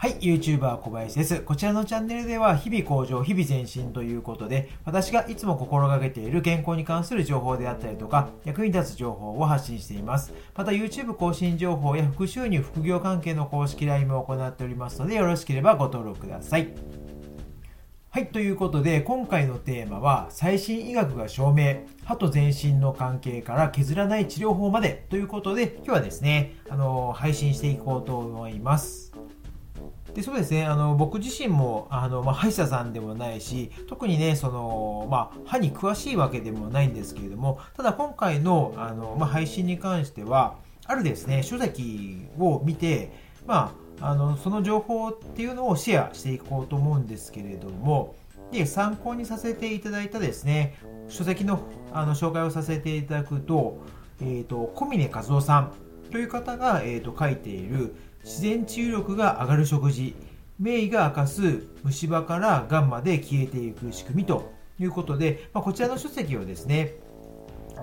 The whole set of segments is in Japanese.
はい、YouTuber 小林です。こちらのチャンネルでは日々向上、日々前進ということで、私がいつも心がけている健康に関する情報であったりとか、役に立つ情報を発信しています。また YouTube 更新情報や副収入、副業関係の公式 LINE も行っておりますので、よろしければご登録ください。はい、ということで、今回のテーマは、最新医学が証明、歯と全身の関係から削らない治療法までということで、今日はですね、あの、配信していこうと思います。でそうですねあの僕自身もあの、まあ、歯医者さんでもないし特にねその、まあ、歯に詳しいわけでもないんですけれどもただ今回のあの、まあ、配信に関してはあるですね書籍を見て、まあ、あのその情報っていうのをシェアしていこうと思うんですけれどもで参考にさせていただいたですね書籍のあの紹介をさせていただくと,、えーと、小峰和夫さんという方が、えーと書いている自然治癒力が上がる食事名医が明かす虫歯からがんまで消えていく仕組みということで、まあ、こちらの書籍をですね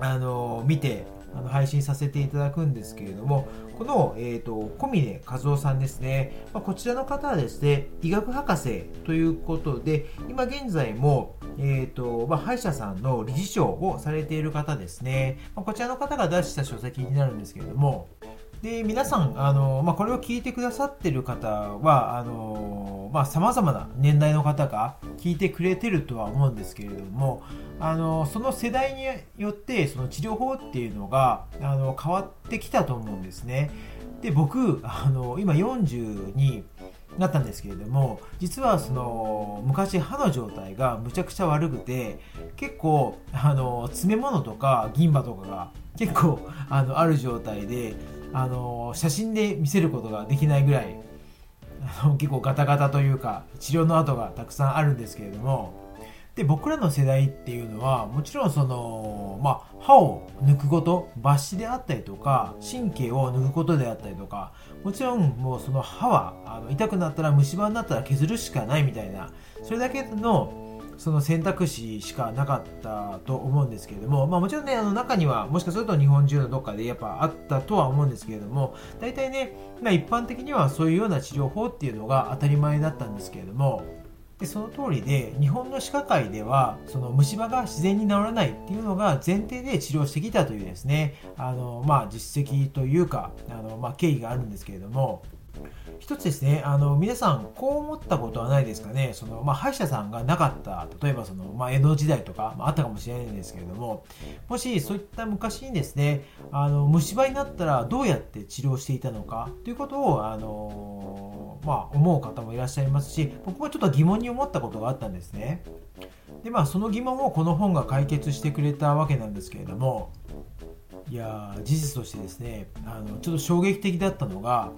あの見てあの配信させていただくんですけれどもこの、えーと、小峰和夫さんですね、まあ、こちらの方はですね医学博士ということで今現在も、えーとまあ、歯医者さんの理事長をされている方ですね、まあ、こちらの方が出した書籍になるんですけれどもで皆さんあの、まあ、これを聞いてくださってる方はあの、まあ、様々な年代の方が聞いてくれてるとは思うんですけれどもあのその世代によってその治療法っていうのがあの変わってきたと思うんですね。で僕あの今40になったんですけれども実はその昔歯の状態がむちゃくちゃ悪くて結構あの詰め物とか銀歯とかが結構あのある状態であの写真で見せることができないぐらいあの結構ガタガタというか治療の跡がたくさんあるんですけれども。で僕らの世代っていうのはもちろんその、まあ、歯を抜くこと抜歯であったりとか神経を抜くことであったりとかもちろんもうその歯はあの痛くなったら虫歯になったら削るしかないみたいなそれだけのその選択肢しかなかったと思うんですけれども、まあ、もちろんねあの中にはもしかすると日本中のどっかでやっぱあったとは思うんですけれども大体ね、まあ、一般的にはそういうような治療法っていうのが当たり前だったんですけれどもでその通りで日本の歯科界ではその虫歯が自然に治らないっていうのが前提で治療してきたというですねあの、まあ、実績というかあの、まあ、経緯があるんですけれども一つですね、あの、皆さん、こう思ったことはないですかね？その、まあ、歯医者さんがなかった、例えばその、まあ、江戸時代とか、まあ、あったかもしれないんですけれども、もしそういった昔にですね、あの、虫歯になったらどうやって治療していたのか？ということを、あの、まあ、思う方もいらっしゃいますし、僕もちょっと疑問に思ったことがあったんですね。で、まあ、その疑問をこの本が解決してくれたわけなんですけれども、いや事実としてですねあのちょっと衝撃的だったのが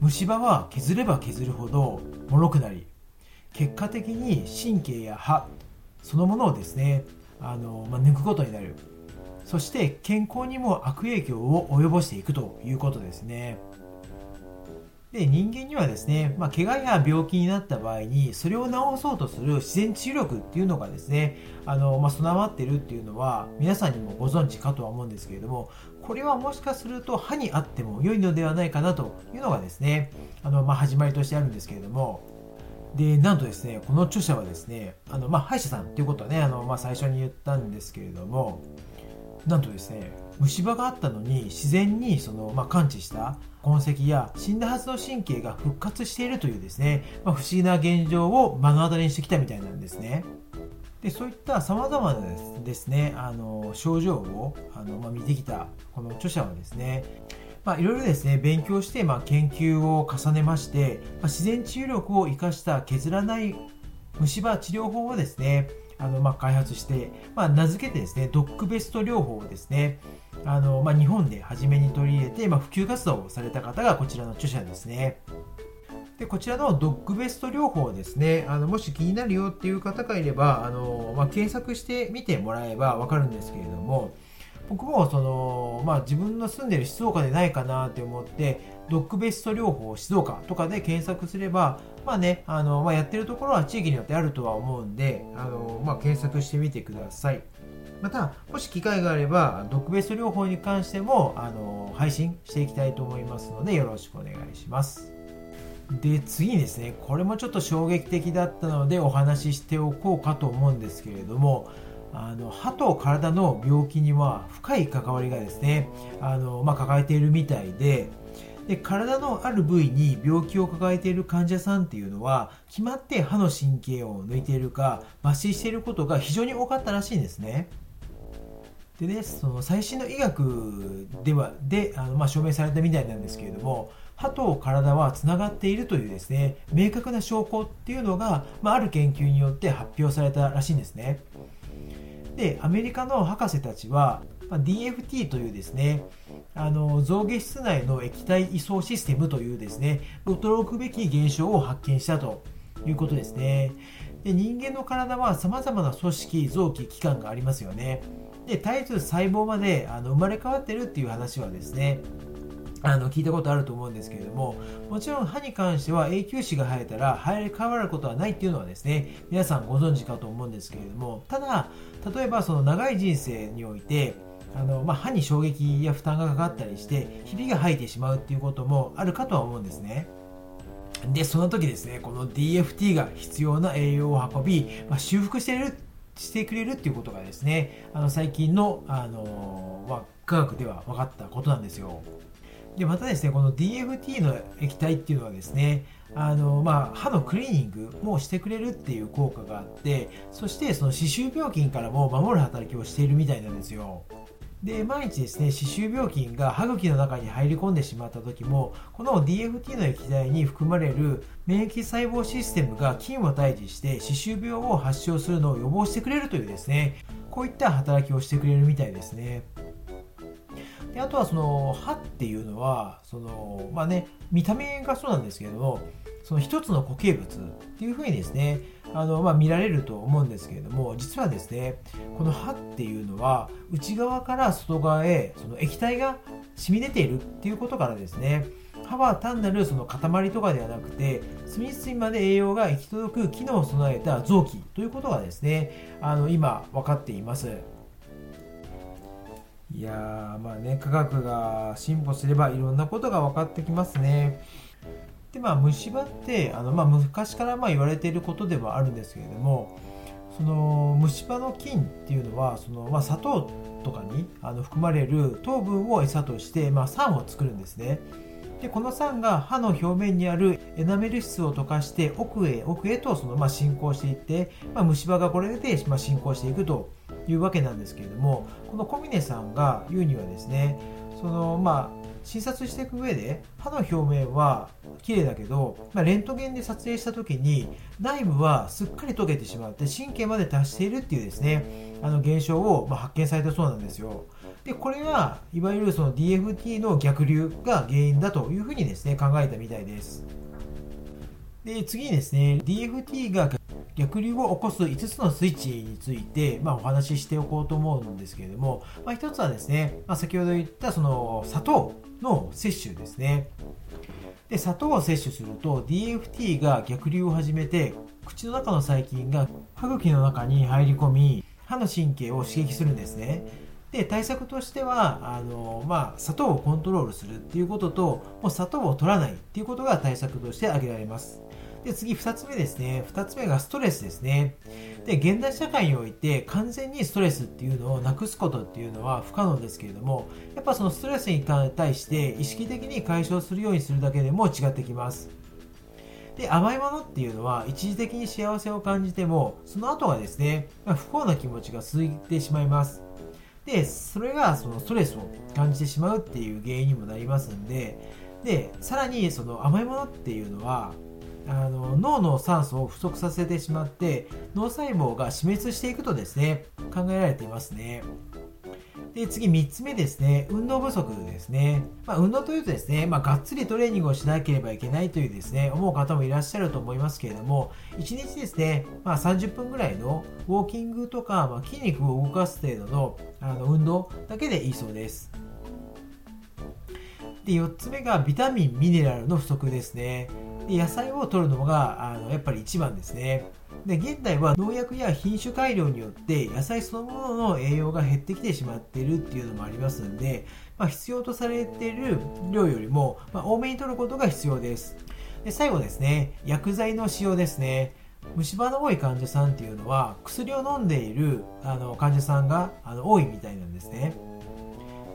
虫歯は削れば削るほど脆くなり結果的に神経や歯そのものをですねあの、まあ、抜くことになる。そして健康にも悪影響を及ぼしていくということですね。で人間にはですね、まあ、怪我や病気になった場合にそれを治そうとする自然治癒力っていうのがですねあの、まあ、備わってるっていうのは皆さんにもご存知かとは思うんですけれどもこれはもしかすると歯にあっても良いのではないかなというのがですねあの、まあ、始まりとしてあるんですけれどもでなんとですねこの著者はですねあの、まあ、歯医者さんということはねあの、まあ、最初に言ったんですけれどもなんとですね虫歯があったのに自然にその、まあ、感知した痕跡や死んだはずの神経が復活しているというですね、まあ、不思議な現状を目の当たりにしてきたみたいなんですね。でそういったさまざまなですねあの症状をあの、まあ、見てきたこの著者はですねまあ、いろいろですね勉強して、まあ、研究を重ねまして、まあ、自然治癒力を生かした削らない虫歯治療法をですねあの、まあ、開発して、まあ、名付けてですね、ドッグベスト療法をですね、あの、まあ、日本で初めに取り入れて、まあ、普及活動をされた方がこちらの著者ですね。でこちらのドッグベスト療法ですね、あのもし気になるよっていう方がいれば、あのまあ、検索してみてもらえばわかるんですけれども、僕もその、まあ、自分の住んでる静岡でないかなって思ってドッグベスト療法静岡とかで検索すれば、まあねあのまあ、やってるところは地域によってあるとは思うんであの、まあ、検索してみてください。またもし機会があればドッグベスト療法に関してもあの配信していきたいと思いますのでよろしくお願いします。で次にですね。これもちょっと衝撃的だったのでお話ししておこうかと思うんですけれどもあの歯と体の病気には深い関わりがですねあの、まあ、抱えているみたいでで体のある部位に病気を抱えている患者さんっていうのは決まって歯の神経を抜いているか抜粋していることが非常に多かったらしいんですね。でね、その最新の医学ではであの、まあ、証明されたみたいなんですけれども歯と体はつながっているというですね明確な証拠っていうのが、まあ、ある研究によって発表されたらしいんですねでアメリカの博士たちは、ま、DFT というですねあの象牙質内の液体移送システムというですね驚くべき現象を発見したということですね。で人間の体はさまざまな組織臓器器官がありますよね。で絶えず細胞まであの生まれ変わってるっていう話はですねあの聞いたことあると思うんですけれどももちろん歯に関しては永久歯が生えたら生え変わることはないっていうのはですね皆さんご存知かと思うんですけれどもただ例えばその長い人生においてあの、まあ、歯に衝撃や負担がかかったりしてひびが生えてしまうっていうこともあるかとは思うんですね。でその時ですねこの DFT が必要な栄養を運び、まあ、修復してるしてくれるっていうことがですねあの最近の、あのまあ、科学では分かったことなんですよ。でまたですねこの DFT の液体っていうのはですねあの、まあ、歯のクリーニングもしてくれるっていう効果があってそしてその歯周病菌からも守る働きをしているみたいなんですよ。で毎日ですね歯周病菌が歯茎の中に入り込んでしまった時もこの DFT の液体に含まれる免疫細胞システムが菌を退治して歯周病を発症するのを予防してくれるというですねこういった働きをしてくれるみたいですね。であとはその歯っていうのはそのまあね見た目がそうなんですけどもその一つの固形物っていうふうにですねあの、まあ、見られると思うんですけれども実はですねこの歯っていうのは内側から外側へその液体が染み出ているっていうことからですね歯は単なるその塊とかではなくて隅々まで栄養が行き届く機能を備えた臓器ということがですねあの今分かっています。いやまあね科学が進歩すればいろんなことが分かってきますね。でまあ虫歯ってあの、まあ、昔からまあ言われていることではあるんですけれどもその虫歯の菌っていうのはその、まあ、砂糖とかにあの含まれる糖分を餌として、まあ、酸を作るんですね。でこの酸が歯の表面にあるエナメル質を溶かして奥へ奥へとその、まあ、進行していって、まあ、虫歯がこれで、まあ、進行していくというわけなんですけれどもこの小峰さんが言うにはですねそのまあ診察していく上で歯の表面は綺麗だけど、まあ、レントゲンで撮影した時に内部はすっかり溶けてしまって神経まで達しているっていうですねあの現象をま発見されたそうなんですよ。でこれはいわゆるその DFT の逆流が原因だというふうにですね考えたみたいです。で次にですね。DFT が逆流を起こす5つのスイッチについて、まあ、お話ししておこうと思うんですけれども、まあ、1つはですね、まあ、先ほど言ったその砂糖の摂取ですね。で砂糖を摂取すると DFT が逆流を始めて口の中の細菌が歯茎の中に入り込み歯の神経を刺激するんですね。で対策としてはあの、まあ、砂糖をコントロールするっていうことともう砂糖を取らないっていうことが対策として挙げられますで、次2つ目ですね。2つ目がストレスですね。で、現代社会において完全にストレスっていうのをなくすことっていうのは不可能ですけれども、やっぱそのストレスに対して意識的に解消するようにするだけでも違ってきます。で、甘いものっていうのは一時的に幸せを感じても、その後はですね、ま不幸な気持ちが続いてしまいます。で、それがそのストレスを感じてしまうっていう原因にもなりますんで、で、さらにその甘いものっていうのは、あの脳の酸素を不足させてしまって脳細胞が死滅していくとですね考えられていますね。で次3つ目ですね。運動不足ですね、まあ、運動というとですね、まあ、がっつりトレーニングをしなければいけないというですね思う方もいらっしゃると思いますけれども1日ですね、まあ、30分ぐらいのウォーキングとか、まあ、筋肉を動かす程度のあの運動だけでいいそうです。で4つ目がビタミンミネラルの不足ですね。で野菜を取るのがあのやっぱり一番ですね。で現代は農薬や品種改良によって野菜そのものの栄養が減ってきてしまっているっていうのもありますので、まあ、必要とされている量よりも、ま、多めに取ることが必要ですで最後ですね、薬剤の使用ですね。虫歯の多い患者さんっていうのは薬を飲んでいるあの患者さんがあの多いみたいなんですね。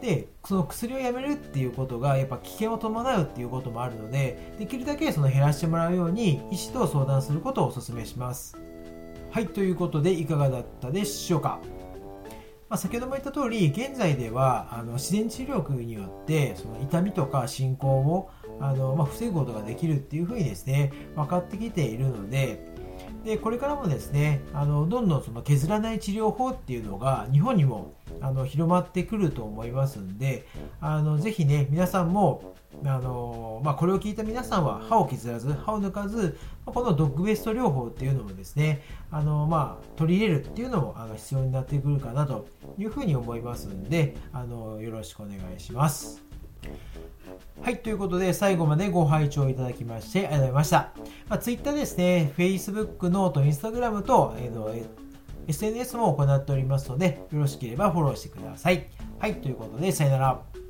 でその薬をやめるっていうことがやっぱ危険を伴うっていうこともあるのでできるだけその減らしてもらうように医師と相談することをお勧めします。はいということでいかがだったでしょうか。まあ、先ほども言った通り現在ではあの自然治療薬によってその痛みとか進行をあの、まあ、防ぐことができるっていうふうにですね分かってきているのででこれからもですねあのどんどんその削らない治療法っていうのが日本にもあの広まってくると思いますんであのぜひね皆さんもあのまあ、これを聞いた皆さんは歯を削らず歯を抜かずこのドッグベスト療法っていうのもですねあの、まあ、取り入れるっていうのもあの必要になってくるかなというふうに思いますんであのよろしくお願いします。はい、ということで最後までご拝聴いただきましてありがとうございました。まあ、Twitter ですね、Facebook、ノート、Instagram と、えーの SNS も行っておりますので、よろしければフォローしてください。はい、ということで、さよなら。